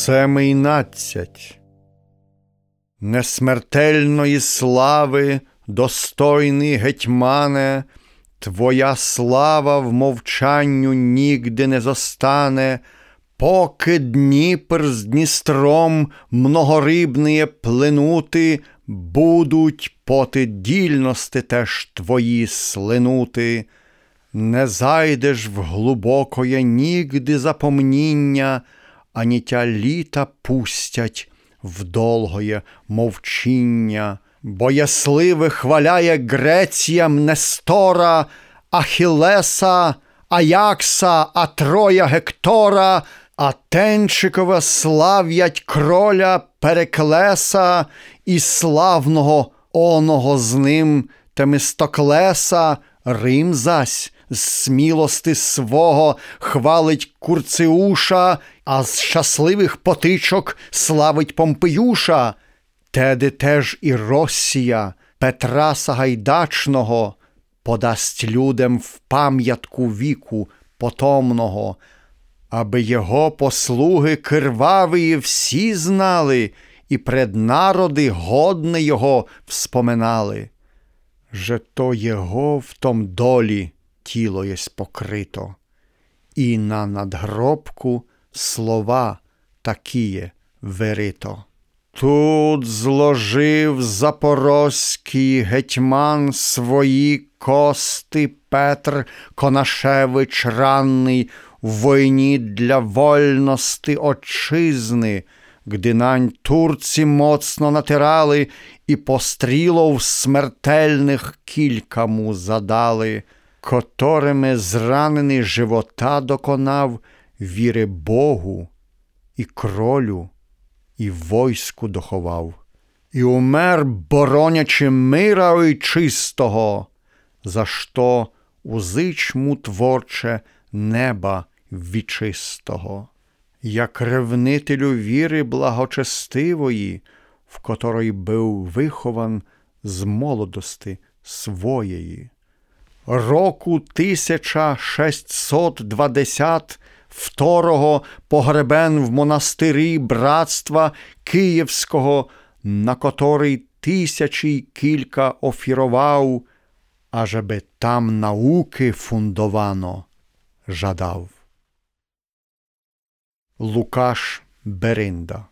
Семийнадцять. Несмертельної слави, достойний гетьмане, Твоя слава в мовчанню нігде не зостане, Поки Дніпр з Дністром многорибные плинути, Будуть поти дільності теж твої слинути, не зайдеш в глибокоє нігде запомніння, ані тя літа пустять в довгоє мовчіння, боязливе хваляє Греціям Нестора, Ахілеса, Аякса, а Троя Гектора, а Тенчикова слав'ять кроля Переклеса і славного оного з ним Темистоклеса, Рим зась з смілости свого хвалить Курциуша, а з щасливих потичок славить Помпеюша, теди теж і Росія Петра Сагайдачного подасть людям в пам'ятку віку потомного, аби його послуги кирвавії всі знали і пред народи годне його вспоминали. Же то його в том долі тіло єсть покрито, і на надгробку слова такіє верито. Тут зложив запорозький гетьман свої кости Петр Конашевич ранний в війні для вольності отчизни, гди нань турці моцно натирали і пострілов смертельних кількому задали которими зранений живота доконав віри Богу і кролю, і войску доховав, і умер, боронячи мира й чистого, за що узич му творче неба вічистого, як ревнителю віри благочестивої, в которой був вихован з молодости своєї року 1622 погребен в монастирі братства Київського, на котрий тисячі кілька офірував, ажеби там науки фундовано жадав. Лукаш Беринда